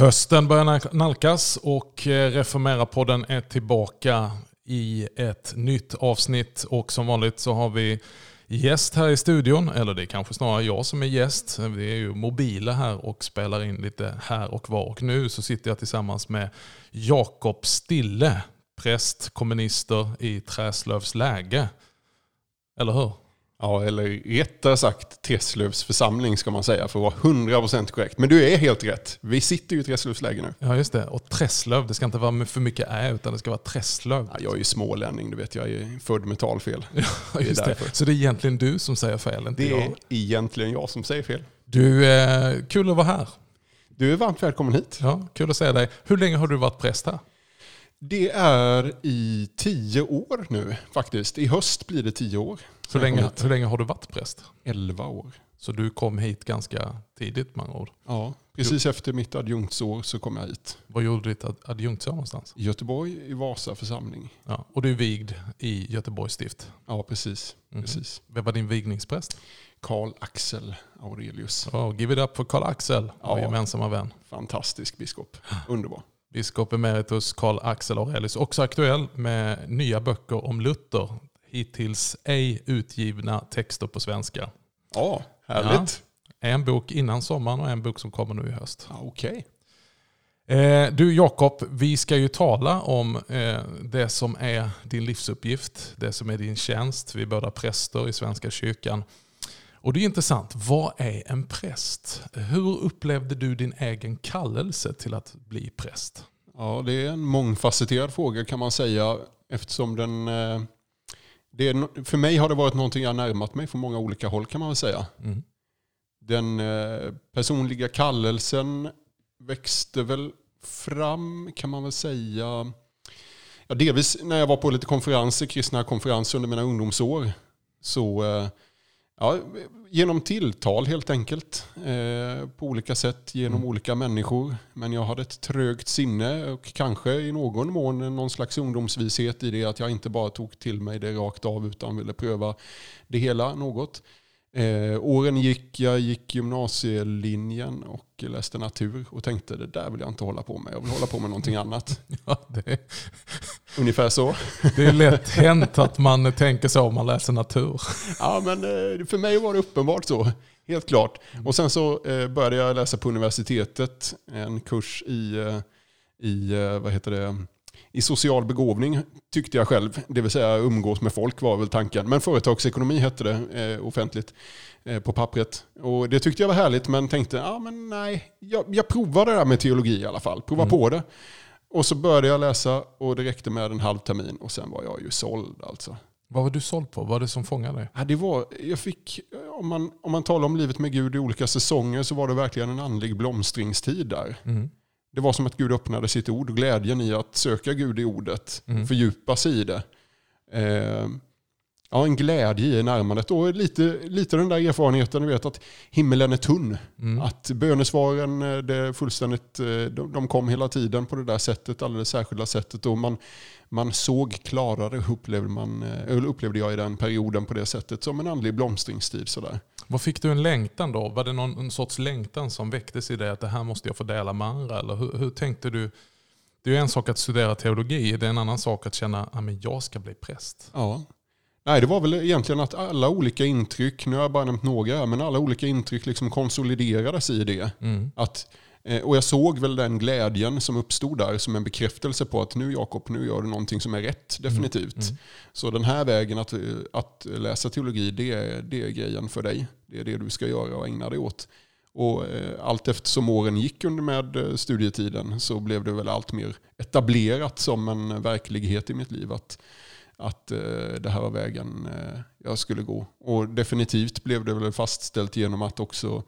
Hösten börjar nalkas och eh, Reformera-podden är tillbaka i ett nytt avsnitt. Och som vanligt så har vi gäst här i studion, eller det är kanske snarare jag som är gäst. Vi är ju mobila här och spelar in lite här och var. Och nu så sitter jag tillsammans med Jakob Stille, präst, kommunister i Träslövs läge. Eller hur? Ja, eller rättare sagt Träslövs församling ska man säga för att vara 100% korrekt. Men du är helt rätt. Vi sitter ju i Träslövs läge nu. Ja, just det. Och Träslöv, det ska inte vara för mycket ä utan det ska vara Träslöv. Ja, jag är ju smålänning, du vet. Jag är född med talfel. Ja, just det. Så det är egentligen du som säger fel, inte Det jag? är egentligen jag som säger fel. Du, eh, kul att vara här. Du är varmt välkommen hit. Ja, kul att se dig. Hur länge har du varit präst här? Det är i tio år nu faktiskt. I höst blir det tio år. Hur länge, hur länge har du varit präst? Elva år. Så du kom hit ganska tidigt med andra ord. Ja, precis efter mitt adjunktsår så kom jag hit. Var gjorde du ditt ad- adjunktsår någonstans? I Göteborg i Vasa församling. Ja. Och du är vigd i Göteborgs stift. Ja, precis. Mhm. precis. Vem var din vigningspräst? Karl Axel Aurelius. Oh, give it up för Karl Axel, vår Ja. gemensamma vän. Fantastisk biskop. Underbar. Biskop emeritus Karl Axel Aurelius. Också aktuell med nya böcker om Luther. Hittills ej utgivna texter på svenska. Ja, härligt. En bok innan sommaren och en bok som kommer nu i höst. Ja, Okej. Eh, du Jakob, vi ska ju tala om eh, det som är din livsuppgift, det som är din tjänst. Vi är båda präster i Svenska kyrkan. Och det är intressant, vad är en präst? Hur upplevde du din egen kallelse till att bli präst? Ja, det är en mångfacetterad fråga kan man säga. Eftersom den... eh, Det är, för mig har det varit någonting jag närmat mig från många olika håll kan man väl säga. Mm. Den eh, personliga kallelsen växte väl fram kan man väl säga. Ja, delvis när jag var på lite konferenser, kristna konferenser under mina ungdomsår. Så eh, ja, genom tilltal helt enkelt. Eh, på olika sätt genom Mm. olika människor. Men jag hade ett trögt sinne och kanske i någon mån någon slags ungdomsvishet i det att jag inte bara tog till mig det rakt av utan ville pröva det hela något. Eh, åren gick, jag gick gymnasielinjen och läste natur och tänkte det där vill jag inte hålla på med. Jag vill hålla på med någonting annat. Ja, det, Ungefär så. det är lätt hänt att man tänker så om man läser natur. Ja, men eh, för mig var det uppenbart så. Helt klart. Och sen så eh, började jag läsa på universitetet en kurs i, eh, i, vad heter det, i social begåvning tyckte jag själv. Det vill säga umgås med folk var väl tanken. Men företagsekonomi hette det eh, offentligt eh, på pappret. Och det tyckte jag var härligt men tänkte, ja men nej, jag, jag provar det där med teologi i alla fall. Prova Mm. på det. Och så började jag läsa och det räckte med en halv termin och sen var jag ju såld alltså. Vad var du såld på? Vad var det som fångade dig? Ja, det var, jag fick, om, man, om man talar om livet med Gud i olika säsonger så var det verkligen en andlig blomstringstid där. Mm. Det var som att Gud öppnade sitt ord och glädjen i att söka Gud i ordet, Mm. fördjupa sig i det. Eh, ja, en glädje i närmandet och lite, lite den där erfarenheten, du vet att himmelen är tunn. Mm. Att bönesvaren eh, det är fullständigt, eh, de, de kom hela tiden på det där sättet, alldeles särskilda sättet. Och man, man såg klarare, upplevde, man, eh, upplevde jag i den perioden på det sättet, som en andlig blomstringstid. Sådär. Vad fick du en längtan då? Var det någon sorts längtan som väcktes i dig att det här måste jag få dela med andra? Eller hur, hur tänkte du? Det är ju en sak att studera teologi, det är en annan sak att känna att men jag ska bli präst. Ja. Nej, det var väl egentligen att alla olika intryck, nu har jag bara nämnt några men alla olika intryck liksom konsoliderades i det. Mm. Att, och jag såg väl den glädjen som uppstod där som en bekräftelse på att nu Jakob, nu gör du någonting som är rätt, definitivt. Mm. Så den här vägen att, eh, att läsa teologi, det är, det är grejen för dig. Det är det du ska göra och ägna dig åt. Och eh, allt eftersom åren gick under med eh, studietiden så blev det väl allt mer etablerat som en verklighet i mitt liv. Att, att eh, det här var vägen eh, jag skulle gå. Och definitivt blev det väl fastställt genom att också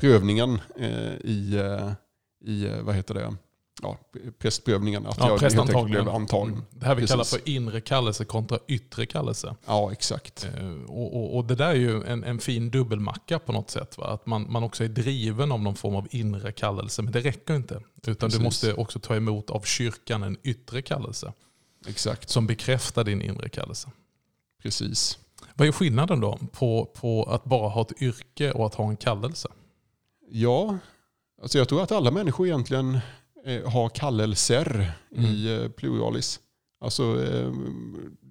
prövningen eh, i, eh, i eh, vad heter det, ja, prästprövningen, att Ja, jag helt blev antagen. Mm. Det här vi kallar Precis. för inre kallelse kontra yttre kallelse. Ja, exakt. Och, och, och det där är ju en, en fin dubbelmacka på något sätt. Va? Att man, man också är driven av någon form av inre kallelse. Men det räcker inte. Utan Precis. du måste också ta emot av kyrkan en yttre kallelse. Exakt, Som bekräftar din inre kallelse. precis. Vad är skillnaden då på, på att bara ha ett yrke och att ha en kallelse? Ja, Alltså jag tror att alla människor egentligen eh, har kallelser i eh, pluralis. Alltså,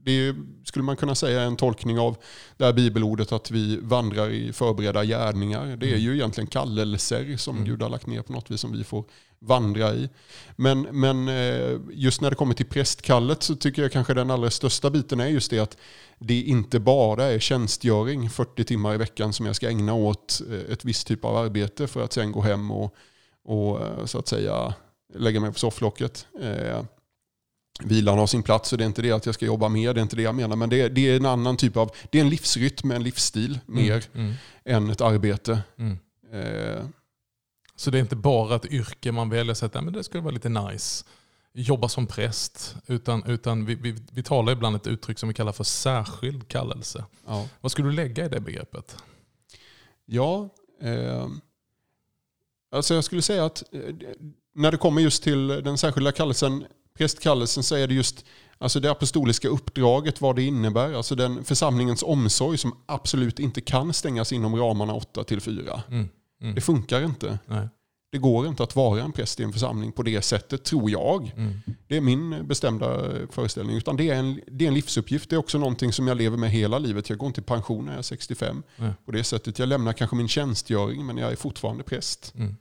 det skulle man kunna säga är en tolkning av det här bibelordet att vi vandrar i förberedda gärningar. Det är ju egentligen kallelser som Mm. Gud har lagt ner på något vis som vi får vandra i. Men, men eh, just när det kommer till prästkallet så tycker jag kanske den allra största biten är just det att det inte bara är tjänstgöring 40 timmar i veckan som jag ska ägna åt eh, ett visst typ av arbete för att sen gå hem och, och eh, så att säga lägga mig på sofflocket. Vilan har sin plats och det är inte det att jag ska jobba mer, det är inte det jag menar. Men det är, det är en annan typ av, det är en livsrytm, en livsstil mer Mm. än ett arbete. Mm. Eh, Så det är inte bara ett yrke man väljer så att "Nej, men det skulle vara lite nice. Jobba som präst. Utan, utan vi, vi, vi talar ibland ett uttryck som vi kallar för särskild kallelse. ja. Vad skulle du lägga i det begreppet? Ja, eh, alltså jag skulle säga att eh, när det kommer just till den särskilda kallelsen, prästkallelsen, så är det just alltså det apostoliska uppdraget, vad det innebär. Alltså den församlingens omsorg som absolut inte kan stängas inom ramarna 8 till 4. Mm. Mm. Det funkar inte. Nej. Det går inte att vara en präst i en församling på det sättet, tror jag. Mm. Det är min bestämda föreställning. Utan det är, en, det är en livsuppgift. Det är också någonting som jag lever med hela livet. Jag går inte i pension när jag är 65. Nej. På det sättet. Jag lämnar kanske min tjänstgöring men jag är fortfarande präst. Mm.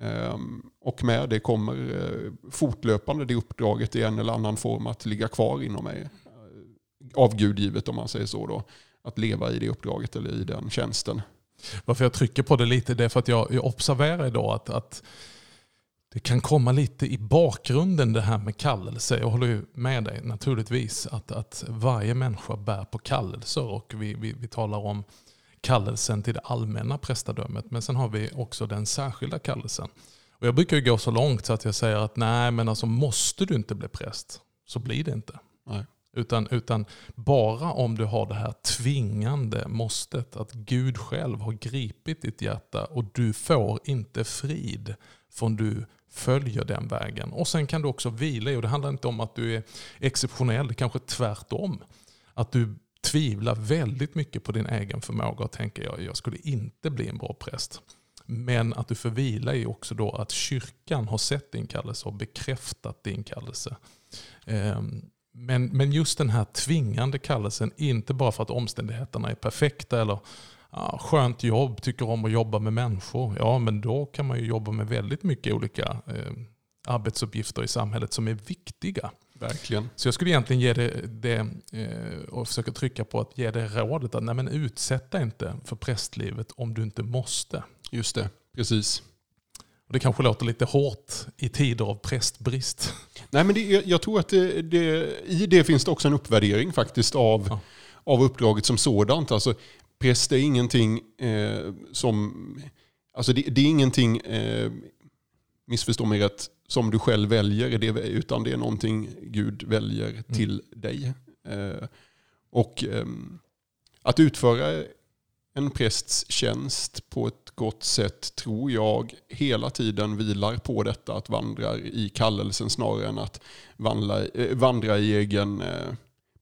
Ehm, och med det kommer eh, fortlöpande det uppdraget i en eller annan form att ligga kvar inom mig. Eh, Av Gud givet om man säger så. Då. Att leva i det uppdraget eller i den tjänsten. Varför jag trycker på det lite det är för att jag, jag observerar idag att, att det kan komma lite i bakgrunden det här med kallelse. Jag håller ju med dig naturligtvis att, att varje människa bär på kallelser och vi, vi, vi talar om kallelsen till det allmänna prästadömet. Men sen har vi också den särskilda kallelsen. Och jag brukar ju gå så långt så att jag säger att nej men alltså måste du inte bli präst så blir det inte. Nej. Utan, utan bara om du har det här tvingande måstet att Gud själv har gripit ditt hjärta och du får inte frid förrän du följer den vägen. Och sen kan du också vila i, och det handlar inte om att du är exceptionell, kanske tvärtom. Att du tvivla väldigt mycket på din egen förmåga och tänka jag, jag skulle inte bli en bra präst. Men att du får vila i också då att kyrkan har sett din kallelse och bekräftat din kallelse. Ehm, men, men just den här tvingande kallelsen, inte bara för att omständigheterna är perfekta eller ja, skönt jobb, tycker om att jobba med människor. Ja, men då kan man ju jobba med väldigt mycket olika eh, arbetsuppgifter i samhället som är viktiga. Verkligen. Så jag skulle egentligen ge det, det eh, och försöka trycka på att ge det rådet att nej, men utsätt dig inte för prästlivet om du inte måste. Just det, precis. Och det kanske låter lite hårt i tider av prästbrist. Nej, men det, jag tror att det, det, i det finns det också en uppvärdering faktiskt av, Ja. av uppdraget som sådant. Alltså, präst är ingenting eh, som... Alltså det, det är ingenting, eh, missförstå mig rätt, som du själv väljer, det, utan det är någonting Gud väljer till dig. Eh, och ehm, att utföra en prästs tjänst på ett gott sätt tror jag hela tiden vilar på detta att vandra i kallelsen snarare än att vandra, eh, vandra i egen eh,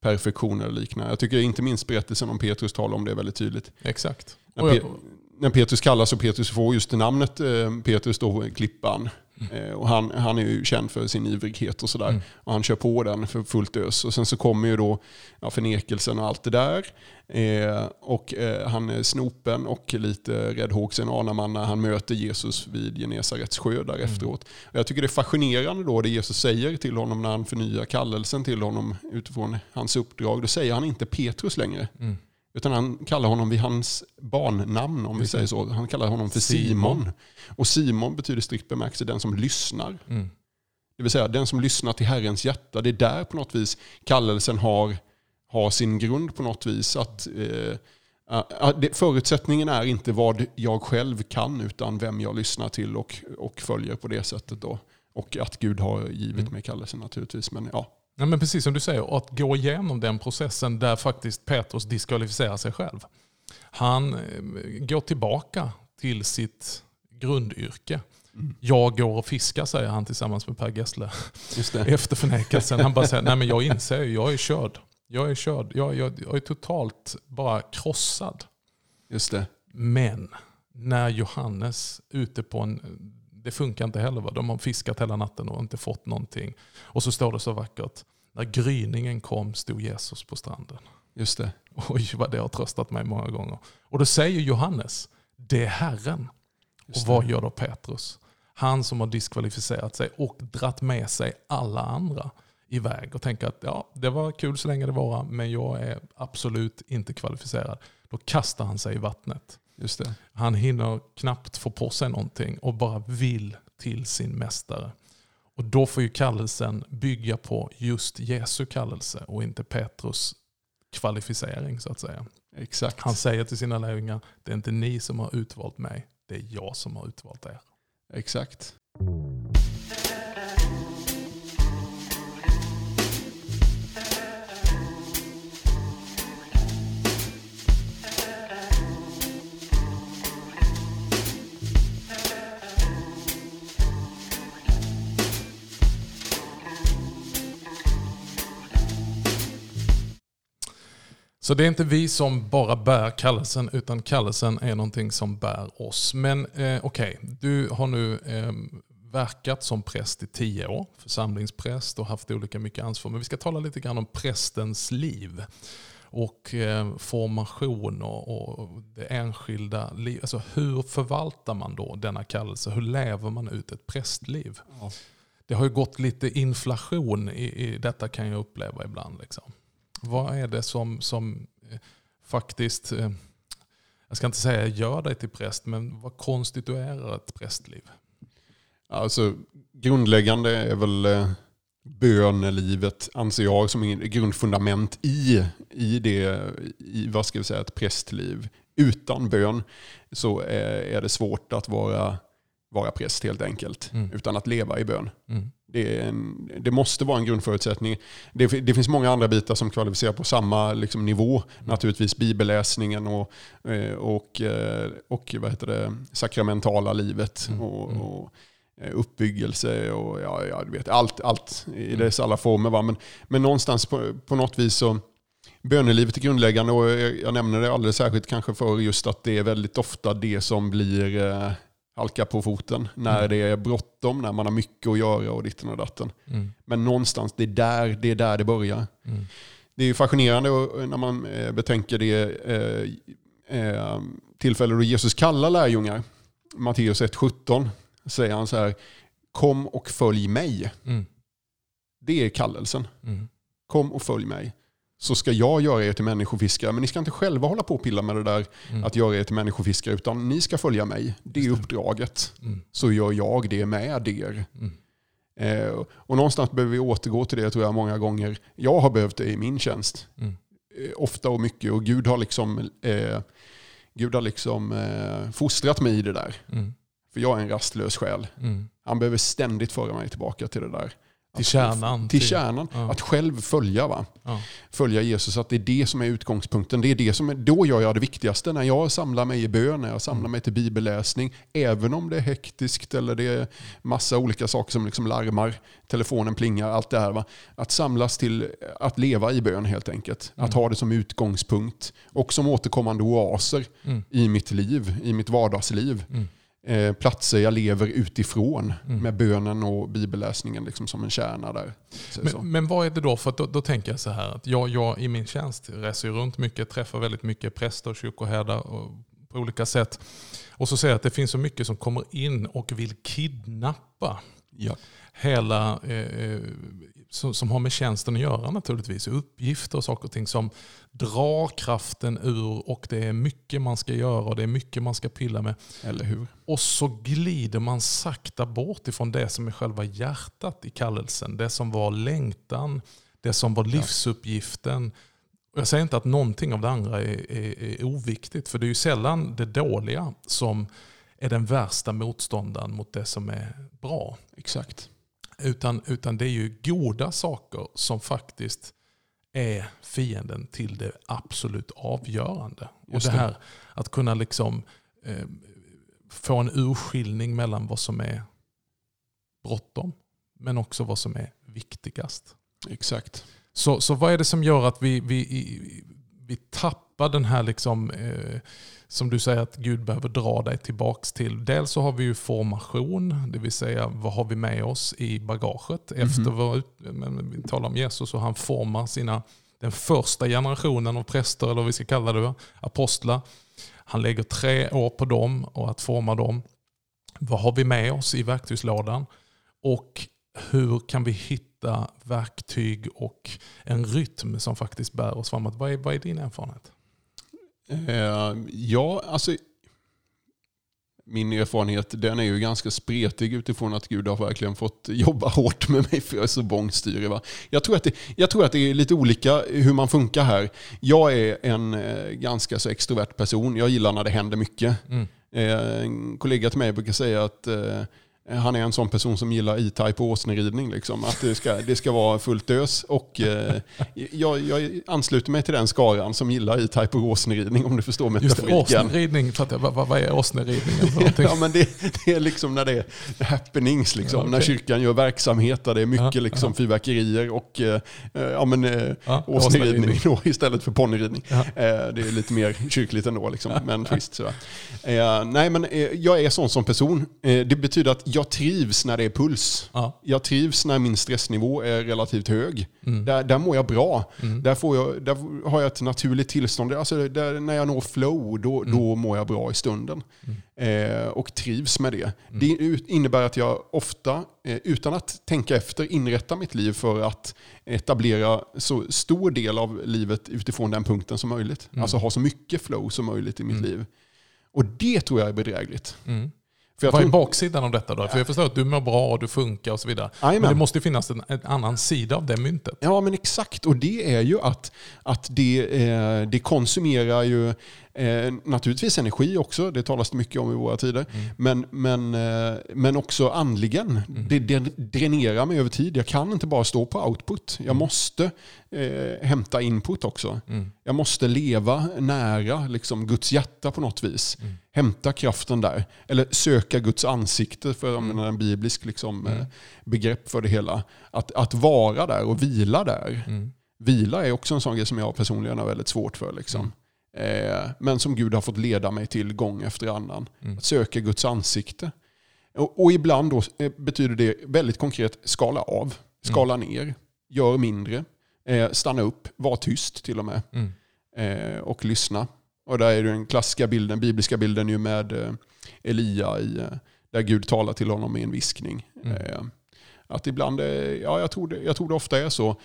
perfektion eller liknande. Jag tycker inte minst berättelsen om Petrus talar om det väldigt tydligt. Exakt. När, Pe- när Petrus kallas och Petrus får just namnet Petrus då, klippan. Eh, och han, han är ju känd för sin ivrighet och sådär. Mm. Och han kör på den för fullt ös. Och sen så kommer ju då ja, förnekelsen och allt det där. Eh, och eh, han är snopen och lite räddhågsen anar man när han möter Jesus vid Genesarets sjö där efteråt. Och jag tycker det är fascinerande då det Jesus säger till honom när han förnyar kallelsen till honom utifrån hans uppdrag. Då säger han inte Petrus längre. mm. Utan han kallar honom vid hans barnnamn om vi säger så. Han kallar honom för Simon. Simon. Och Simon betyder strikt bemärkelse den som lyssnar. Mm. Det vill säga den som lyssnar till Herrens hjärta. Det är där på något vis kallelsen har, har sin grund på något vis. Att, eh, förutsättningen är inte vad jag själv kan utan vem jag lyssnar till och, och följer på det sättet. Då. Och att Gud har givit Mm. mig kallelsen naturligtvis. Men ja, Ja, men precis som du säger, att gå igenom den processen där faktiskt Petrus diskvalificerar sig själv. Han eh, går tillbaka till sitt grundyrke. Mm. Jag går och fiskar säger han tillsammans med Per Gessle. Efter förnekelsen. Han bara säger, nej men jag inser ju, jag är körd. Jag är körd. Jag, jag, jag är totalt bara krossad. Just det. Men när Johannes ute på en... Det funkar inte heller. Va? De har fiskat hela natten och inte fått någonting. Och så står det så vackert. När gryningen kom stod Jesus på stranden. Just det. Oj vad det har tröstat mig många gånger. Och då säger Johannes, det är Herren. Och vad gör då Petrus? Han som har diskvalificerat sig och dratt med sig alla andra iväg och tänker att ja, det var kul så länge det var, men jag är absolut inte kvalificerad. Då kastar han sig i vattnet. Just det. Han hinner knappt få på sig någonting och bara vill till sin mästare. Och då får ju kallelsen bygga på just Jesu kallelse och inte Petrus kvalificering så att säga. Exakt. Han säger till sina lärjungar, det är inte ni som har utvalt mig, det är jag som har utvalt er. Exakt. Så det är inte vi som bara bär kallelsen, utan kallelsen är någonting som bär oss. Men eh, okej, du har nu eh, verkat som präst i tio år, församlingspräst och haft olika mycket ansvar. Men vi ska tala lite grann om prästens liv och eh, formation och, och det enskilda livet. Alltså hur förvaltar man då denna kallelse? Hur lever man ut ett prästliv? Ja. Det har ju gått lite inflation i, i detta kan jag uppleva ibland. Liksom. Vad är det som, som eh, faktiskt, eh, jag ska inte säga gör dig till präst, men vad konstituerar ett prästliv? Alltså, grundläggande är väl eh, bönelivet, anser jag, som en grundfundament i, i, det, i vad ska vi säga, ett prästliv. Utan bön så är, är det svårt att vara, vara präst helt enkelt. Mm. Utan att leva i bön. Mm. Det, en, det måste vara en grundförutsättning. Det, det finns många andra bitar som kvalificerar på samma liksom, nivå. Naturligtvis bibelläsningen och, eh, och, eh, och vad heter det, sakramentala livet. Mm, Och, mm. och eh, uppbyggelse och ja, ja, du vet, allt, allt i Mm. dess alla former. Va? Men, men någonstans på, på något vis så Bönelivet är grundläggande och jag, nämner det alldeles särskilt kanske för just att det är väldigt ofta det som blir halka på foten när Mm. det är bråttom, när man har mycket att göra och ditten och datten. Mm. Men någonstans, det är där det, är där det börjar. Mm. Det är fascinerande och- när man eh, betänker det eh, eh, tillfälle då Jesus kallar lärjungar. Matteus 1.17 säger han så här, kom och följ mig. Mm. Det är kallelsen. Mm. Kom och följ mig. Så ska jag göra er till människofiskare. Men ni ska inte själva hålla på och pilla med det där Mm. att göra er till människofiskare. Utan ni ska följa mig. Det är uppdraget. Mm. Så gör jag det med er. Mm. Eh, och någonstans behöver vi återgå till det tror jag många gånger. Jag har behövt det i min tjänst. Mm. Eh, ofta och mycket. Och Gud har liksom, eh, Gud har liksom eh, fostrat mig i det där. Mm. För jag är en rastlös själ. Mm. Han behöver ständigt föra mig tillbaka till det där. Till kärnan. Till kärnan. Ja. Att själv följa. Va? Ja. Följa Jesus. Att det är det som är utgångspunkten. Det är det som är, då gör jag det viktigaste. När jag samlar mig i bön, när jag samlar Mm. mig till bibelläsning. Även om det är hektiskt eller det är massa olika saker som liksom larmar. Telefonen plingar, allt det här. Va? Att samlas till att leva i bön helt enkelt. Mm. Att ha det som utgångspunkt. Och som återkommande oaser Mm. i mitt liv, i mitt vardagsliv. Mm. Eh, platser jag lever utifrån Mm. med bönen och bibelläsningen liksom som en kärna där. Men, men vad är det då? För då, då tänker jag så här att jag, jag i min tjänst reser runt mycket, träffar väldigt mycket präster och kyrkoherdar på olika sätt. Och så ser jag att det finns så mycket som kommer in och vill kidnappa Ja. hela, eh, eh, som, som har med tjänsten att göra naturligtvis. Uppgifter och saker och ting som drar kraften ur och det är mycket man ska göra och det är mycket man ska pilla med. Eller hur? Och så glider man sakta bort ifrån det som är själva hjärtat i kallelsen. Det som var längtan, det som var livsuppgiften. Jag säger inte att någonting av det andra är, är, är oviktigt. För det är ju sällan det dåliga som är den värsta motståndaren mot det som är bra. Exakt. Utan, utan det är ju goda saker som faktiskt är fienden till det absolut avgörande. Och Just det det. här att kunna liksom eh, få en urskiljning mellan vad som är bråttom men också vad som är viktigast. Exakt. Så, så vad är det som gör att vi, vi, vi tappar tappa den här, liksom, eh, som du säger att Gud behöver dra dig tillbaks till. Dels så har vi ju formation, det vill säga vad har vi med oss i bagaget. Mhm. Efter vår, vi talar om Jesus och han formar sina, den första generationen av präster, eller vad vi ska kalla det, apostlar. Han lägger tre år på dem och att forma dem. Vad har vi med oss i verktygslådan? Och hur kan vi hitta verktyg och en rytm som faktiskt bär oss framåt? Vad är, vad är din erfarenhet? Eh, ja, alltså min erfarenhet den är ju ganska spretig utifrån att Gud har verkligen fått jobba hårt med mig för jag är så bångstyrig. Va? Jag, tror att det, jag tror att det är lite olika hur man funkar här. Jag är en eh, ganska så extrovert person. Jag gillar när det händer mycket. Mm. Eh, en kollega till mig brukar säga att eh, han är en sån person som gillar E-Type och åsneridning. Liksom. Att det ska, det ska vara fullt ös. Och, eh, jag, jag ansluter mig till den skaran som gillar E-Type och åsneridning om du förstår Just det, metaforiken. åsneridning, fattar jag. Vad, vad, är någonting? Ja, men det, det är liksom när det är happenings, liksom, Ja, när okej. kyrkan gör verksamhet där det är mycket Ja, liksom, fyrverkerier och eh, eh, ja, men, eh, Ja, åsneridning då, istället för ponnyridning. Ja. Eh, det är lite mer kyrkligt ändå, liksom, men trist. Sådär. Eh, nej, men eh, jag är sån som person. Eh, det betyder att jag trivs när det är puls. Ja. Jag trivs när min stressnivå är relativt hög. Mm. Där, där mår jag bra. Mm. Där, får jag, där har jag ett naturligt tillstånd. Alltså där, när jag når flow, då, Mm. då mår jag bra i stunden. Eh, och trivs med det. Det ut- innebär att jag ofta, eh, utan att tänka efter, inrättar mitt liv för att etablera så stor del av livet utifrån den punkten som möjligt. Mm. Alltså ha så mycket flow som möjligt i mitt liv. Och det tror jag är bedrägligt. För Vad är tror, baksidan av detta då? För jag förstår att du mår bra och du funkar och så vidare. Jajamän. Men det måste ju finnas en, en annan sida av det myntet. Ja, men exakt. Och det är ju att, att det, eh, det konsumerar ju eh, naturligtvis energi också. Det talas det mycket om i våra tider. Men, men, eh, men också andligen. Det, det dränerar mig över tid. Jag kan inte bara stå på output. Jag måste eh, hämta input också. Mm. Jag måste leva nära liksom, Guds hjärta på något vis. Hämta kraften där. Eller söka Guds ansikte, för att använda en biblisk liksom, eh, begrepp för det hela. Att, att vara där och vila där. Mm. Vila är också en sån grej som jag personligen har väldigt svårt för. Liksom. Eh, men som Gud har fått leda mig till gång efter annan. Mm. Att söka Guds ansikte. Och, och ibland då eh, betyder det väldigt konkret skala av, skala ner, gör mindre, eh, stanna upp, var tyst till och med Mm. och lyssna. Och där är den klassiska bilden, bibliska bilden ju med Elia i, där Gud talar till honom med en viskning. Mm. Att ibland, ja jag tror, det, jag tror det ofta är så.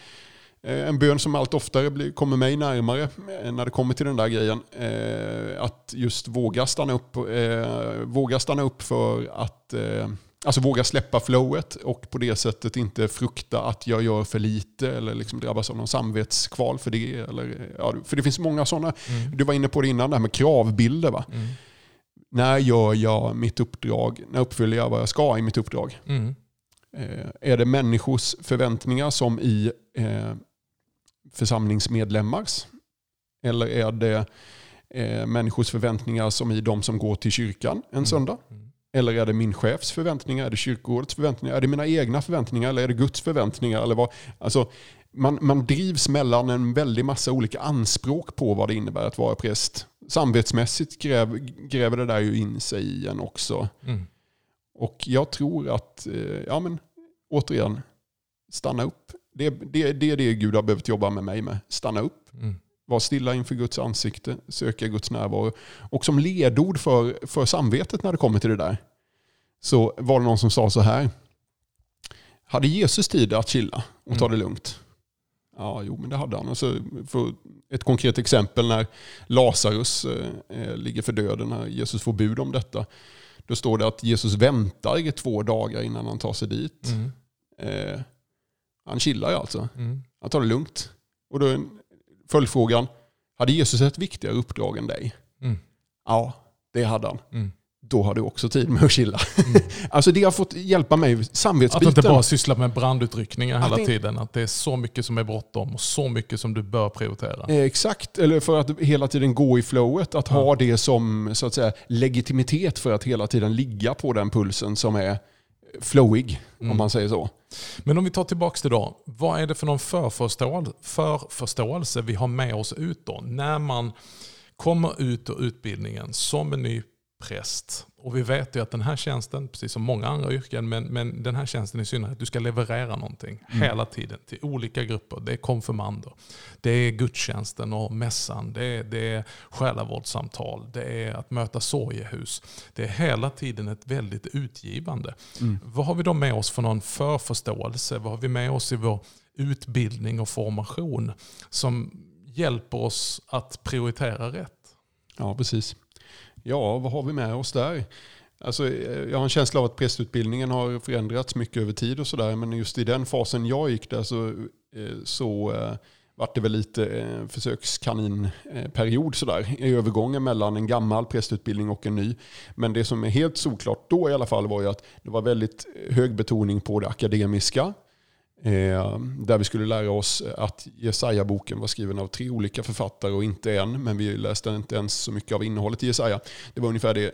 Eh, en bön som allt oftare blir, kommer mig närmare eh, när det kommer till den där grejen. Eh, att just våga stanna upp, våga stanna upp för att Alltså våga släppa flowet och på det sättet inte frukta att jag gör för lite eller liksom drabbas av någon samvetskval för det. Eller, ja, för det finns många sådana. Mm. Du var inne på det innan, det här med kravbilder. Va? Mm. När gör jag mitt uppdrag? När uppfyller jag vad jag ska i mitt uppdrag? Mm. Eh, är det människors förväntningar som i eh, församlingsmedlemmars? Eller är det eh, människors förväntningar som i de som går till kyrkan en söndag? Mm. Eller är det min chefs förväntningar? Är det kyrkorådets förväntningar? Är det mina egna förväntningar? Eller är det Guds förväntningar? Eller vad? Alltså, man, man drivs mellan en väldig massa olika anspråk på vad det innebär att vara präst. Samvetsmässigt gräv, gräver det där ju in sig i en också. Mm. Och jag tror att, eh, ja men återigen, stanna upp. Det, det, det är det Gud har behövt jobba med mig med. Stanna upp, Mm. var stilla inför Guds ansikte, söka Guds närvaro. Och som ledord för, för samvetet när det kommer till det där, så var det någon som sa så här. Hade Jesus tid att chilla och ta det lugnt? Ja, jo men det hade han. Alltså, för ett konkret exempel när Lazarus eh, eh, ligger för döden, när Jesus får bud om detta. Då står det att Jesus väntar i två dagar innan han tar sig dit. Mm. Eh, han chillar ju alltså. Mm. Han tar det lugnt. Och då är följdfrågan, hade Jesus ett viktigare uppdrag än dig? Mm. Ja, det hade han. Mm. Då har du också tid med att chilla. alltså det har fått hjälpa mig, Att samvetsbiten. inte bara sysslar med brandutryckningar Att hela det- tiden. Att det är så mycket som är bråttom och så mycket som du bör prioritera. Eh, Exakt, eller för att hela tiden gå i flowet. Att ha det som så att säga, legitimitet för att hela tiden ligga på den pulsen som är flowig, mm. om man säger så. Men om vi tar tillbaka till då. Vad är det för någon förförståelse, förförståelse vi har med oss ut då? När man kommer ut ur utbildningen som en ny präst. Och vi vet ju att den här tjänsten, precis som många andra yrken, men, men den här tjänsten i synnerhet, du ska leverera någonting mm. hela tiden till olika grupper. Det är konfirmander, det är gudstjänsten och mässan, det är, det är själavårdssamtal, det är att möta sorgehus. Det är hela tiden ett väldigt utgivande. Mm. Vad har vi då med oss för någon förförståelse? Vad har vi med oss i vår utbildning och formation som hjälper oss att prioritera rätt? Ja, precis. Ja, vad har vi med oss där? Alltså, eh, jag har en känsla av att prästutbildningen har förändrats mycket över tid och sådär. Men just i den fasen jag gick där så, eh, så eh, vart det väl lite försökskaninperiod sådär. I övergången mellan en gammal prästutbildning och en ny. Men det som är helt solklart då i alla fall var ju att det var väldigt hög betoning på det akademiska. Eh, där vi skulle lära oss att Jesaja-boken var skriven av tre olika författare och inte en. Men vi läste inte ens så mycket av innehållet i Jesaja. Det var ungefär det, eh,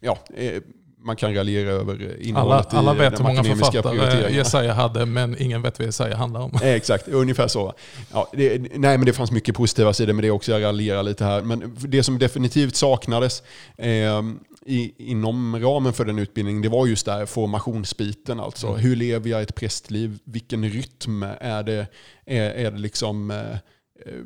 ja, eh, man kan raljera över innehållet alla, alla i vet hur många författare Jesaja hade, men ingen vet vad Jesaja handlar om. Exakt, ungefär så. Ja, det, nej, men det fanns mycket positiva sidor med det också, jag raljerar lite här. Men det som definitivt saknades eh, i, inom ramen för den utbildningen, det var just där formationsbiten. Alltså. Mm. Hur lever jag ett prästliv? Vilken rytm är det, är, är det liksom, eh, eh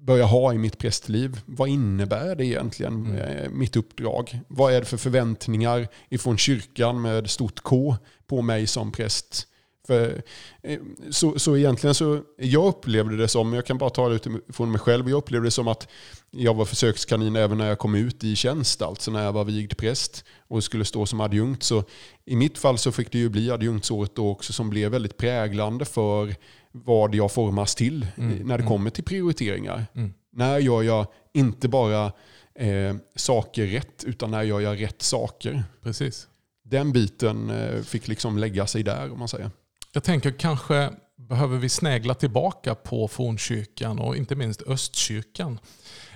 bör jag ha i mitt prästliv? Vad innebär det egentligen, mm. Eh, mitt uppdrag? Vad är det för förväntningar ifrån kyrkan med stort K på mig som präst? För, eh, så, så egentligen så, jag upplevde det som, jag kan bara ta det utifrån mig själv, jag upplevde det som att jag var försökskanin även när jag kom ut i tjänst, alltså när jag var vigd präst och skulle stå som adjunkt. Så i mitt fall så fick det ju bli adjunktsåret då också som blev väldigt präglande för vad jag formas till mm. när det mm. kommer till prioriteringar. Mm. När gör jag inte bara eh, saker rätt, utan när gör jag rätt saker. Precis. Den biten eh, fick liksom lägga sig där om man säger. Jag tänker kanske behöver vi snägla tillbaka på fornkyrkan och inte minst östkyrkan.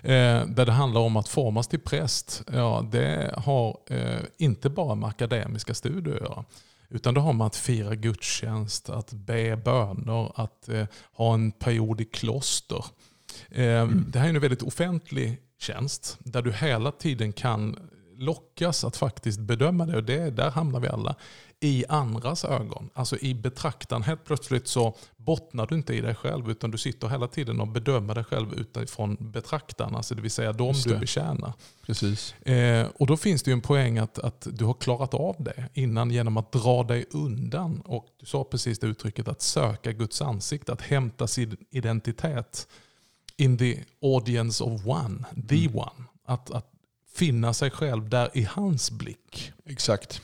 Eh, där det handlar om att formas till präst. Ja, det har eh, inte bara med akademiska studier att göra. Utan det har med att fira gudstjänst, att be böner, att eh, ha en period i kloster. Mm. Det här är en väldigt offentlig tjänst där du hela tiden kan lockas att faktiskt bedöma det. Och det, där hamnar vi alla i andras ögon. Alltså i betraktaren. Helt plötsligt så bottnar du inte i dig själv utan du sitter hela tiden och bedömer dig själv utifrån betraktaren. Alltså det vill säga de du betjänar. Precis. Eh, och då finns det ju en poäng att, att du har klarat av det innan genom att dra dig undan. Och du sa precis det uttrycket att söka Guds ansikte, att hämta sin identitet in the audience of one, the mm. one. Att, att finna sig själv där i hans blick. Exakt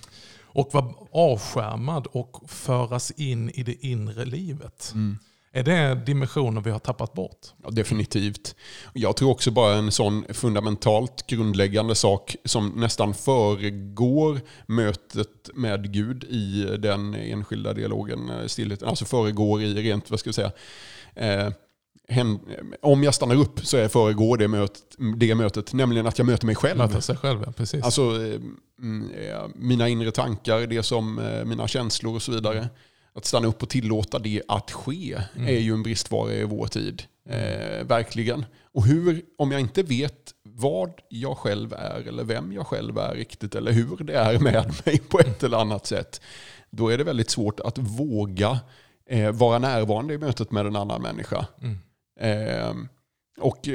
och vara avskärmad och föras in i det inre livet. Mm. Är det dimensioner vi har tappat bort? Ja, definitivt. Jag tror också bara en sån fundamentalt grundläggande sak som nästan föregår mötet med Gud i den enskilda dialogen, eh, stillheten, alltså föregår i rent, vad ska jag säga, eh, om jag stannar upp så är föregår det mötet, det mötet, nämligen att jag möter mig själv. Möter sig själv, ja, precis. Alltså eh, mm, mina inre tankar, det som eh, mina känslor och så vidare. Att stanna upp och tillåta det att ske mm. är ju en bristvara i vår tid. Eh, verkligen. Och hur, om jag inte vet vad jag själv är eller vem jag själv är riktigt eller hur det är med mig på ett eller annat sätt. Då är det väldigt svårt att våga eh, vara närvarande i mötet med en annan människa. Mm. Eh, och,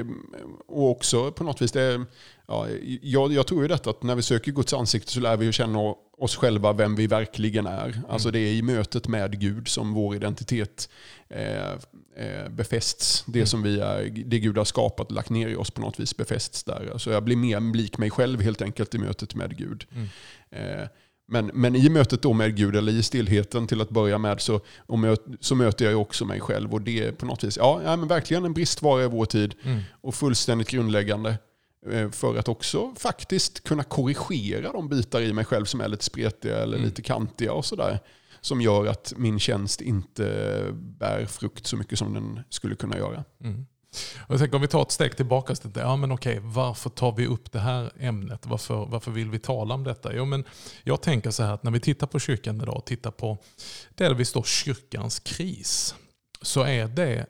och också på något vis, det, ja, jag, jag tror ju detta att när vi söker Guds ansikte så lär vi känna oss själva vem vi verkligen är. Mm. Alltså det är i mötet med Gud som vår identitet eh, eh, befästs. Det mm. som vi är, det Gud har skapat och lagt ner i oss på något vis befästs där. Alltså jag blir mer lik mig själv helt enkelt i mötet med Gud. Mm. Eh, men, men i mötet då med Gud, eller i stillheten till att börja med, så, möt, så möter jag också mig själv. Och det är på något vis ja, ja men verkligen en bristvara i vår tid. Mm. Och fullständigt grundläggande. Eh, för att också faktiskt kunna korrigera de bitar i mig själv som är lite spretiga eller mm. lite kantiga och sådär. Som gör att min tjänst inte bär frukt så mycket som den skulle kunna göra. Mm. Och tänker, om vi tar ett steg tillbaka. Så ja, men okej, varför tar vi upp det här ämnet? Varför, varför vill vi tala om detta? Jo, men jag tänker så här att när vi tittar på kyrkan idag och tittar på där vi står kyrkans kris. Så är det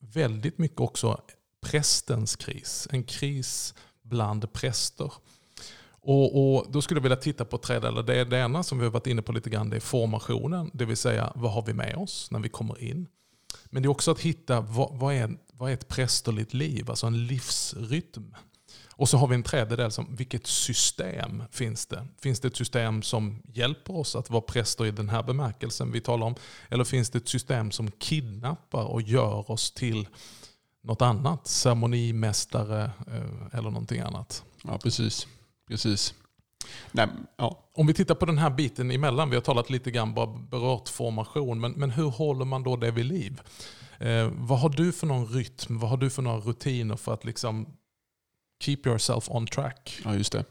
väldigt mycket också prästens kris. En kris bland präster. Och, och, Då skulle jag vilja titta på tre delar. Det, det ena som vi har varit inne på lite grann det är formationen. Det vill säga vad har vi med oss när vi kommer in. Men det är också att hitta vad, vad, är, vad är ett prästerligt liv? Alltså en livsrytm. Och så har vi en tredje del som vilket system finns det? Finns det ett system som hjälper oss att vara präster i den här bemärkelsen vi talar om? Eller finns det ett system som kidnappar och gör oss till något annat? Ceremonimästare eh, eller någonting annat? Ja, precis. precis. Nej, ja. Om vi tittar på den här biten emellan, vi har talat lite grann, bara berört formation, men, men hur håller man då det vid liv? Eh, vad har du för någon rytm, vad har du för några rutiner för att liksom keep yourself on track? Ja, just det.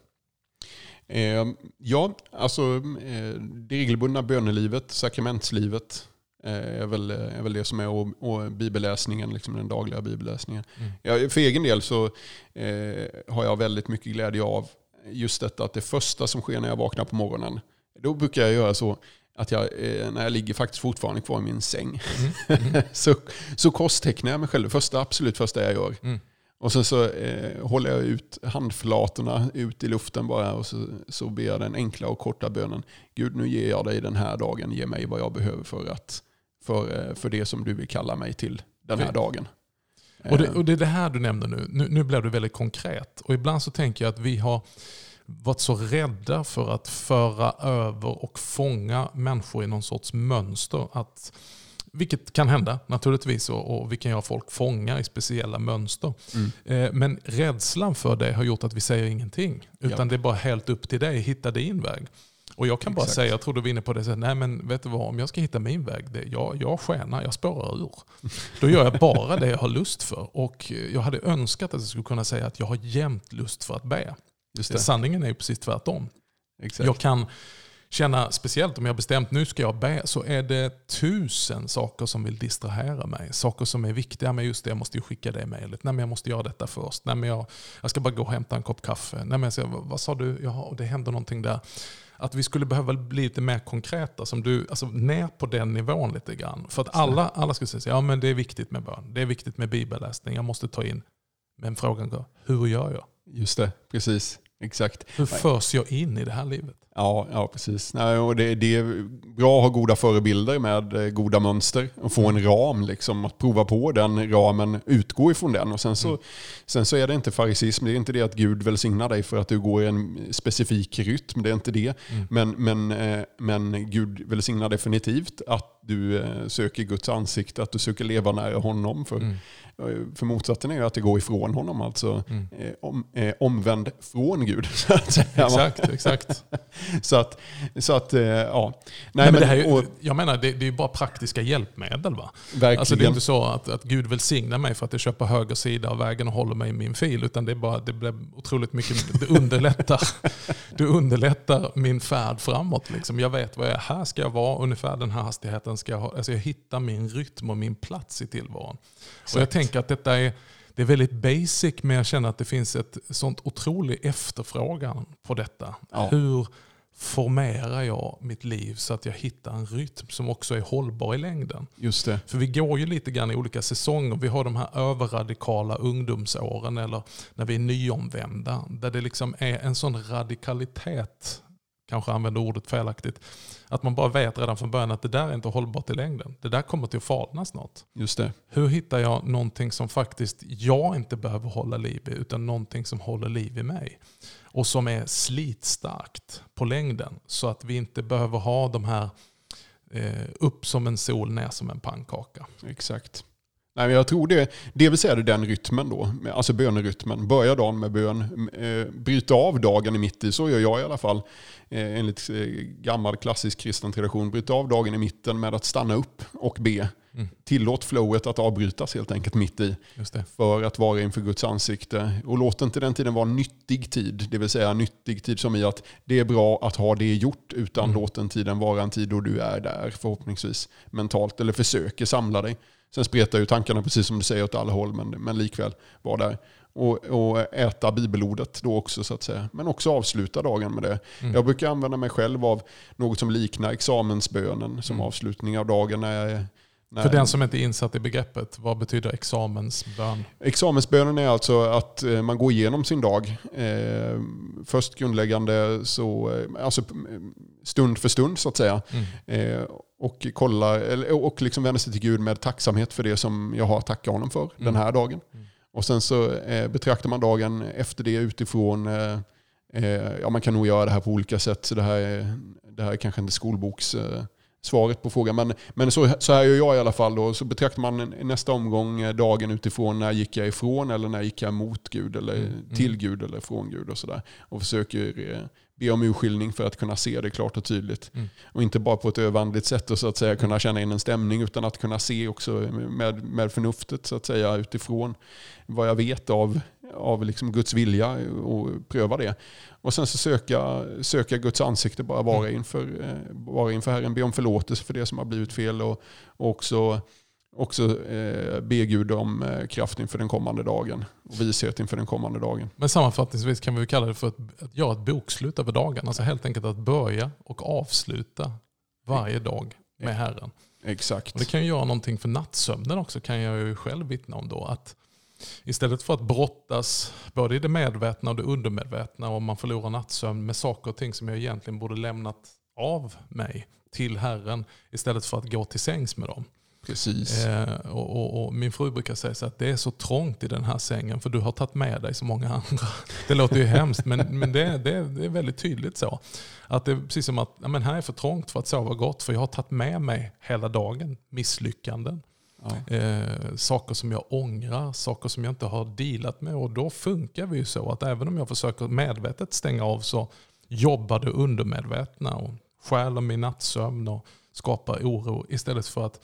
Eh, ja, alltså eh, det regelbundna bönelivet, sakramentslivet eh, är väl, är väl det som är och, och bibelläsningen, liksom den dagliga bibelläsningen. Mm. Ja, för egen del så eh, har jag väldigt mycket glädje av just detta att det första som sker när jag vaknar på morgonen, då brukar jag göra så att jag, eh, när jag ligger faktiskt fortfarande kvar i min säng, mm. Mm. så, så korstecknar jag mig själv. Det första, absolut första jag gör. Mm. Och sen så eh, håller jag ut handflatorna ut i luften bara och så, så ber jag den enkla och korta bönen. Gud nu ger jag dig den här dagen, ge mig vad jag behöver för, att, för, eh, för det som du vill kalla mig till den här dagen. Och det, och det är det här du nämner nu. nu. Nu blev du väldigt konkret. Och ibland så tänker jag att vi har varit så rädda för att föra över och fånga människor i någon sorts mönster. Att, vilket kan hända naturligtvis och, och vi kan göra folk fånga i speciella mönster. Mm. Eh, men rädslan för det har gjort att vi säger ingenting. Utan ja. det är bara helt upp till dig, hitta din väg. Och jag kan bara Exakt. säga, jag tror du var inne på det, så, nej men vet du vad, om jag ska hitta min väg, det, jag, jag skenar, jag spårar ur. Då gör jag bara det jag har lust för. Och jag hade önskat att jag skulle kunna säga att jag har jämt lust för att be. Sanningen är ju precis tvärtom. Exakt. Jag kan känna, speciellt om jag bestämt nu ska jag be, så är det tusen saker som vill distrahera mig. Saker som är viktiga, men just det, jag måste ju skicka det mejlet. Nej men jag måste göra detta först. Nej men jag, jag ska bara gå och hämta en kopp kaffe. Nej men jag ska, vad sa du? Jaha, det händer någonting där att vi skulle behöva bli lite mer konkreta, som du, alltså ner på den nivån lite grann. För att alla, alla skulle säga ja men det är viktigt med bön, det är viktigt med bibelläsning, jag måste ta in. Men frågan går, hur gör jag? Just det, precis. Exakt. Hur förs jag in i det här livet? Ja, ja precis. Nej, och det, det, är bra att ha goda förebilder med eh, goda mönster och få en ram. Liksom, att prova på den ramen, utgå ifrån den. Och sen, så, mm. sen så är det inte farisism. Det är inte det att Gud välsignar dig för att du går i en specifik rytm. Det är inte det. Mm. Men, men, eh, men Gud välsignar definitivt att du eh, söker Guds ansikte, att du söker leva nära honom. För mm. För motsatsen är ju att det går ifrån honom, alltså mm. om, omvänd från Gud. Så att säga. Exakt, exakt. så att, så att eh, ja. Nej, Nej, men, men ju, och, jag menar, det, det är bara praktiska hjälpmedel. Va? Verkligen. Alltså, det är inte så att, att Gud välsignar mig för att jag köper höger sida av vägen och håller mig i min fil, utan det, är bara, det blir otroligt mycket, det underlättar, det underlättar min färd framåt. Liksom. Jag vet vad jag är, här ska jag vara, ungefär den här hastigheten ska jag ha. Alltså, jag hittar min rytm och min plats i tillvaron. Och jag tänker att detta är, det är väldigt basic men jag känner att det finns ett sånt otrolig efterfrågan på detta. Ja. Hur formerar jag mitt liv så att jag hittar en rytm som också är hållbar i längden. Just det. För vi går ju lite grann i olika säsonger. Vi har de här överradikala ungdomsåren eller när vi är nyomvända. Där det liksom är en sån radikalitet, kanske använder ordet felaktigt, att man bara vet redan från början att det där är inte hållbart i längden. Det där kommer till att falna snart. Just det. Hur hittar jag någonting som faktiskt jag inte behöver hålla liv i, utan någonting som håller liv i mig? Och som är slitstarkt på längden. Så att vi inte behöver ha de här eh, upp som en sol, ner som en pannkaka. Exakt. Nej, jag tror det, det vill säga det den rytmen då, alltså bönerytmen. Börja dagen med bön, eh, bryta av dagen i mitt i, så gör jag i alla fall. Eh, enligt eh, gammal klassisk kristen tradition, bryta av dagen i mitten med att stanna upp och be. Mm. Tillåt flowet att avbrytas helt enkelt mitt i. För att vara inför Guds ansikte. Och låt inte den tiden vara nyttig tid. Det vill säga nyttig tid som i att det är bra att ha det gjort. Utan Mm. låt den tiden vara en tid då du är där förhoppningsvis mentalt. Eller försöker samla dig. Sen spretar ju tankarna precis som du säger åt alla håll. Men, men likväl var där. Och, och äta bibelordet då också så att säga. Men också avsluta dagen med det. Mm. Jag brukar använda mig själv av något som liknar examensbönen som Mm. avslutning av dagen. När jag, när För den som inte är insatt i begreppet, vad betyder examensbön? Examensbönen är alltså att eh, man går igenom sin dag. Eh, först grundläggande, så, eh, alltså stund för stund så att säga. Mm. Och kollar, och liksom vänder sig till Gud med tacksamhet för det som jag har att tacka honom för den här dagen. Mm. Och sen så betraktar man dagen efter det utifrån, ja man kan nog göra det här på olika sätt. Så det här är, det här är kanske inte skolboks svaret på frågan. Men, men så, så här gör jag i alla fall. Då. Så betraktar man nästa omgång eh, dagen utifrån när gick jag ifrån eller när gick jag mot Gud eller Mm, mm. till Gud eller från Gud och sådär. Och försöker eh, be om urskiljning för att kunna se det klart och tydligt. Mm. Och inte bara på ett övandligt sätt och så att säga kunna känna in en stämning utan att kunna se också med, med förnuftet så att säga utifrån vad jag vet av, av liksom Guds vilja och pröva det. Och sen så söka, söka Guds ansikte, bara vara Mm. inför, eh, vara inför Herren, be om förlåtelse för det som har blivit fel och, och också, också eh, be Gud om eh, kraft inför den kommande dagen och vishet inför den kommande dagen. Men sammanfattningsvis kan vi kalla det för att, att göra ett bokslut över dagen. Alltså helt enkelt att börja och avsluta varje dag med Herren. Exakt. Och det kan ju göra någonting för nattsömnen också kan jag ju själv vittna om då. Att istället för att brottas både i det medvetna och det undermedvetna och man förlorar nattsömn med saker och ting som jag egentligen borde lämnat av mig till Herren istället för att gå till sängs med dem. Precis. Eh, och, och, och min fru brukar säga så att det är så trångt i den här sängen för du har tagit med dig så många andra. Det låter ju hemskt men, men det, det, det är väldigt tydligt så. Att det är precis som att ja, men här är för trångt för att sova gott för jag har tagit med mig hela dagen misslyckanden. Ja. Eh, saker som jag ångrar, saker som jag inte har dealat med. Och då funkar vi ju så att även om jag försöker medvetet stänga av så jobbar det undermedvetna och stjäler min nattsömn och skapar oro istället för att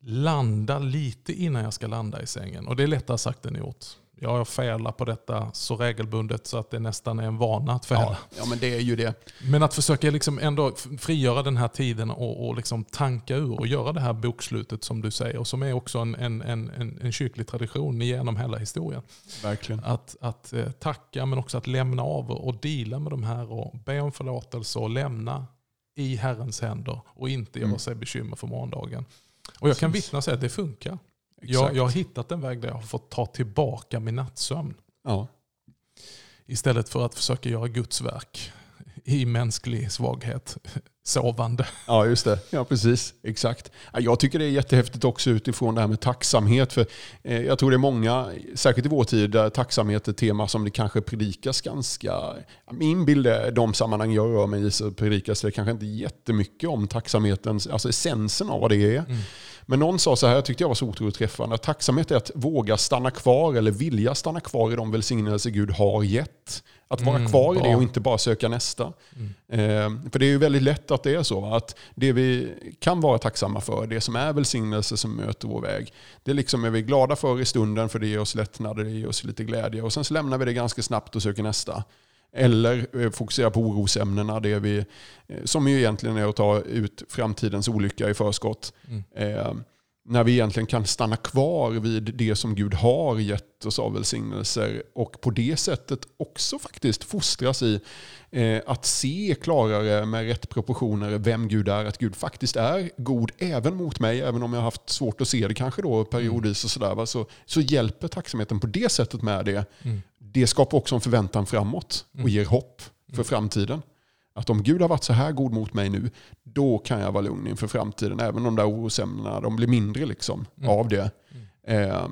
landa lite innan jag ska landa i sängen. Och det är lättare sagt än gjort. Jag felar på detta så regelbundet så att det nästan är en vana att fela. Ja, ja, men det är ju det. Men att försöka liksom ändå frigöra den här tiden och, och liksom tanka ur och göra det här bokslutet som du säger. Och som är också en, en, en, en, en kyrklig tradition genom hela historien. Verkligen. Att, att eh, tacka men också att lämna av och, deala med de här och be om förlåtelse och lämna i Herrens händer och inte göra Mm. sig bekymmer för morgondagen. Och jag kan vittna och säga att det funkar. Jag, jag har hittat en väg där jag har fått ta tillbaka min nattsömn. Ja. Istället för att försöka göra Guds verk i mänsklig svaghet. Sovande. Ja, just det. Ja, precis. Exakt. Ja, Jag tycker det är jättehäftigt också utifrån det här med tacksamhet. För eh, Jag tror det är många, särskilt i vår tid, där tacksamhet är ett tema som det kanske predikas ganska... Min bild är de sammanhang jag rör mig i så predikas det kanske inte jättemycket om tacksamheten, alltså essensen av vad det är. Mm. Men någon sa så här, jag tyckte jag var så otroligt träffande, att tacksamhet är att våga stanna kvar eller vilja stanna kvar i de välsignelser Gud har gett. Att vara Mm, kvar i bra. det och inte bara söka nästa. Mm. Eh, för det är ju väldigt lätt att det är så. va? Att det vi kan vara tacksamma för, det som är välsignelse som möter vår väg, det liksom är vi glada för i stunden för det ger oss lättnader, det ger oss lite glädje. Och sen så lämnar vi det ganska snabbt och söker nästa. Eller eh, fokusera på orosämnena, det vi, eh, som ju egentligen är att ta ut framtidens olycka i förskott. Mm. När vi egentligen kan stanna kvar vid det som Gud har gett oss av välsignelser och på det sättet också faktiskt fostras i eh, att se klarare med rätt proportioner vem Gud är. Att Gud faktiskt är god även mot mig, även om jag har haft svårt att se det kanske då periodvis och sådär. Så, så hjälper tacksamheten på det sättet med det. Mm. Det skapar också en förväntan framåt och Mm. ger hopp för Mm. framtiden. Att om Gud har varit så här god mot mig nu, då kan jag vara lugn inför framtiden. Även de där orosämnena, de blir mindre liksom Mm. av det. Eh,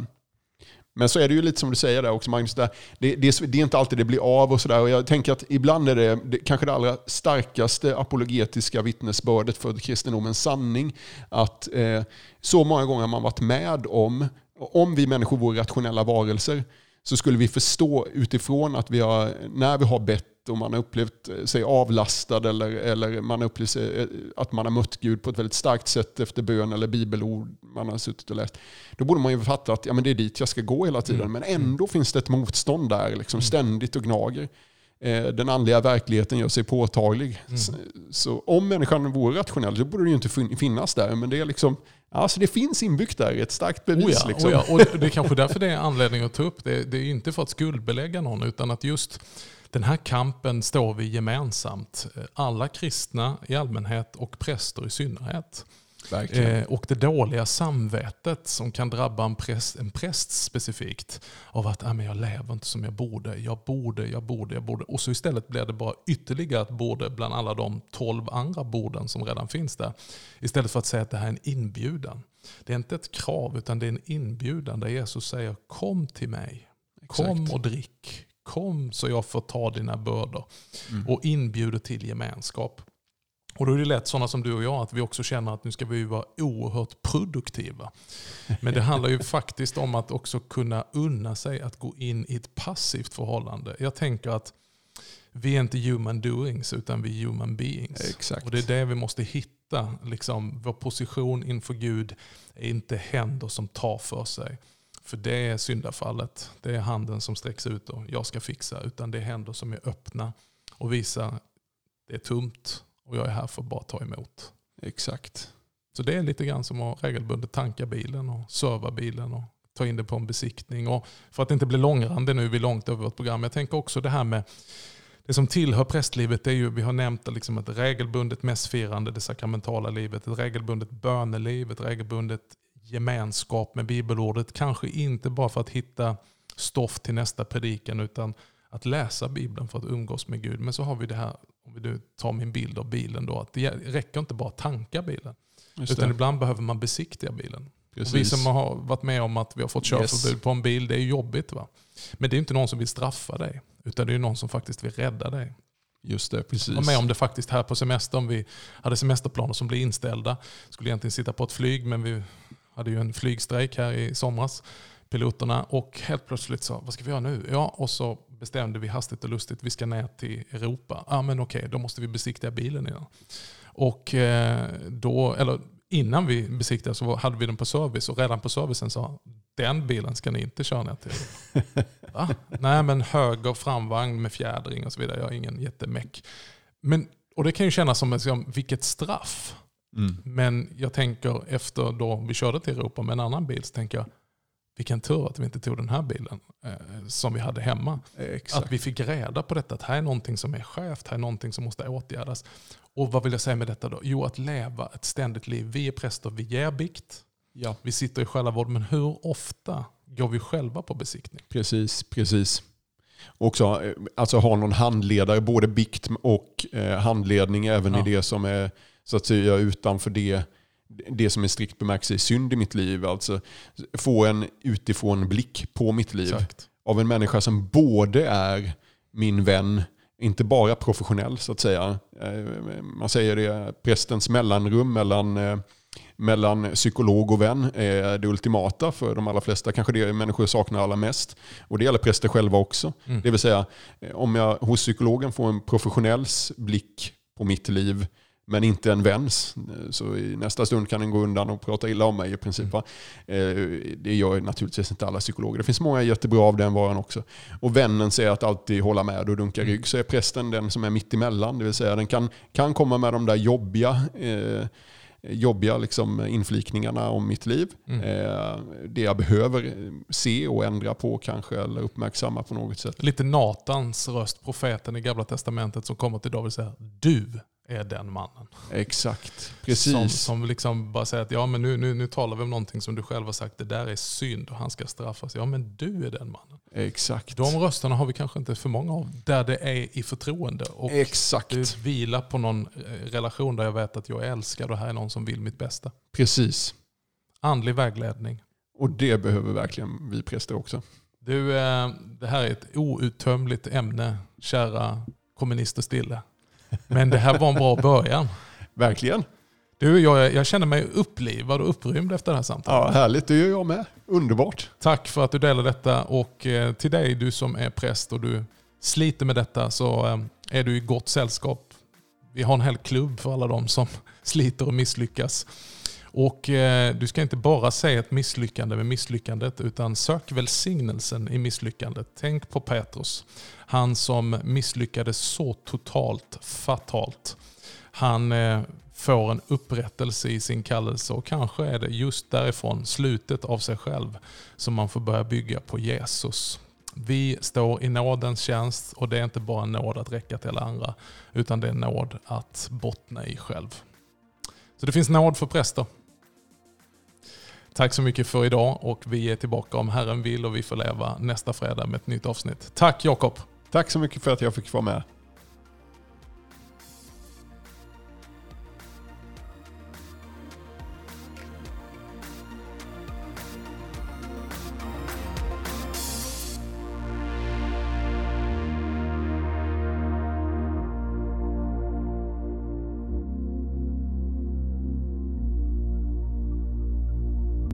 men så är det ju lite som du säger där också Magnus, där, det, det, det är inte alltid det blir av och sådär. Jag tänker att ibland är det, det kanske det allra starkaste apologetiska vittnesbördet för kristendomens sanning. Att eh, så många gånger man varit med om, om vi människor vore rationella varelser, så skulle vi förstå utifrån att vi har, när vi har bett och man har upplevt sig avlastad eller, eller man har upplevt sig, att man har mött Gud på ett väldigt starkt sätt efter bön eller bibelord man har suttit och läst. Då borde man ju fatta att ja, men det är dit jag ska gå hela tiden. Mm. Men ändå finns det ett motstånd där, liksom, mm. ständigt och gnager. Eh, den andliga verkligheten gör sig påtaglig. Mm. Så, om människan vore rationell så borde det ju inte finnas där. Men det, är liksom, alltså det finns inbyggt där, ett starkt bevis. Oh ja, liksom. oh ja. Och det är kanske därför det är anledning att ta upp det. Det är inte för att skuldbelägga någon utan att just den här kampen står vi gemensamt. Alla kristna i allmänhet och präster i synnerhet. Eh, och det dåliga samvetet som kan drabba en präst, en präst specifikt. Av att ah, men jag lever inte som jag borde, jag borde, jag borde, jag borde. Och så istället blir det bara ytterligare ett borde bland alla de tolv andra borden som redan finns där. Istället för att säga att det här är en inbjudan. Det är inte ett krav utan det är en inbjudan där Jesus säger kom till mig. Kom Exakt. och drick. Kom så jag får ta dina bördor. Mm. Och inbjuder till gemenskap. Och då är det lätt, sådana som du och jag, att vi också känner att nu ska vi vara oerhört produktiva. Men det handlar ju faktiskt om att också kunna unna sig att gå in i ett passivt förhållande. Jag tänker att vi är inte human doings utan vi är human beings. Exakt. Och det är det vi måste hitta. Liksom, vår position inför Gud är inte händer som tar för sig. För det är syndafallet. Det är handen som sträcks ut och jag ska fixa. Utan det är händer som är öppna och visar det är tomt och jag är här för att bara ta emot. Exakt. Så det är lite grann som att regelbundet tanka bilen och serva bilen och ta in det på en besiktning. Och för att inte bli långrandig nu, vi är långt över vårt program. Jag tänker också det här med det som tillhör prästlivet, är ju, vi har nämnt liksom ett regelbundet mässfirande, det sakramentala livet, ett regelbundet böneliv, ett regelbundet gemenskap med bibelordet. Kanske inte bara för att hitta stoff till nästa predikan, utan att läsa Bibeln för att umgås med Gud. Men så har vi det här om vi nu tar min bild av bilen då, att det räcker inte bara att tanka bilen. Utan ibland behöver man besiktiga bilen. vi som har varit med om att vi har fått körförbud yes. på en bil, det är jobbigt. va. Men det är inte någon som vill straffa dig. Utan det är någon som faktiskt vill rädda dig. Just det, precis. Var med om det faktiskt här på semestern. Vi hade semesterplaner som blev inställda. Skulle egentligen sitta på ett flyg men vi hade ju en flygstrejk här i somras. Piloterna. Och helt plötsligt sa, vad ska vi göra nu? Ja, och så bestämde vi hastigt och lustigt vi ska ner till Europa. Ja men okej, då måste vi besiktiga bilen innan. Och eh, då, eller innan vi besiktigade så hade vi den på service och redan på servicen sa den bilen ska ni inte köra ner till. Va? Nej men höger framvagn med fjädring och så vidare. Jag har ingen jättemäck. Men, och det kan ju kännas som liksom, vilket straff. Mm. Men jag tänker efter då vi körde till Europa med en annan bil så tänker jag vilken tur att vi inte tog den här bilen eh, som vi hade hemma. Exakt. Att vi fick reda på detta, att här är någonting som är skevt, här är någonting som måste åtgärdas. Och vad vill jag säga med detta då? Jo, att leva ett ständigt liv. Vi är präster, vi ger bikt, ja. vi sitter i själavård, men hur ofta går vi själva på besiktning? Precis, precis. Också eh, alltså, ha någon handledare, både bikt och eh, handledning även ja. i det som är så att säga utanför det det som är strikt bemärkelse synd i mitt liv. Alltså få en utifrån blick på mitt liv. Exakt. Av en människa som både är min vän, inte bara professionell så att säga. Eh, man säger det, prästens mellanrum mellan, eh, mellan psykolog och vän är det ultimata för de allra flesta. Kanske det människor saknar allra mest. Och det gäller präster själva också. Mm. Det vill säga, eh, om jag hos psykologen får en professionells blick på mitt liv men inte en väns. Så i nästa stund kan den gå undan och prata illa om mig i princip. Mm. Det gör naturligtvis inte alla psykologer. Det finns många jättebra av den varan också. Och vännen säger att alltid hålla med och dunka mm. rygg. Så är prästen den som är mitt emellan. Det vill säga den kan, kan komma med de där jobbiga eh, jobbiga liksom, inflikningarna om mitt liv. Mm. Eh, det jag behöver se och ändra på kanske eller uppmärksamma på något sätt. Lite Natans röst, profeten i gamla testamentet som kommer till David och säger du är den mannen. Exakt, precis. Som, som liksom bara säger att ja, men nu, nu, nu talar vi om någonting som du själv har sagt, det där är synd och han ska straffas. Ja men du är den mannen. Exakt. De rösterna har vi kanske inte för många av, där det är i förtroende. Och Exakt. Det vilar på någon eh, relation där jag vet att jag är älskad och här är någon som vill mitt bästa. Precis. Andlig vägledning. Och det behöver verkligen vi präster också. Du, eh, det här är ett outtömligt ämne, kära kommunister stille. Men det här var en bra början. Verkligen. Du, jag, jag känner mig upplivad och upprymd efter det här samtalet. Ja, härligt. Det gör jag med. Underbart. Tack för att du delade detta och eh, till dig du som är präst och du sliter med detta så eh, är du i gott sällskap. Vi har en hel klubb för alla de som sliter och misslyckas. Och eh, du ska inte bara säga ett misslyckande med misslyckandet utan sök välsignelsen i misslyckandet. Tänk på Petrus. Han som misslyckades så totalt fatalt. Han eh, får en upprättelse i sin kallelse och kanske är det just därifrån, slutet av sig själv, som man får börja bygga på Jesus. Vi står i nådens tjänst och det är inte bara nåd att räcka till alla andra, utan det är nåd att bottna i själv. Så det finns nåd för präster. Tack så mycket för idag och vi är tillbaka om Herren vill och vi får leva nästa fredag med ett nytt avsnitt. Tack Jakob! Tack så mycket för att jag fick vara med.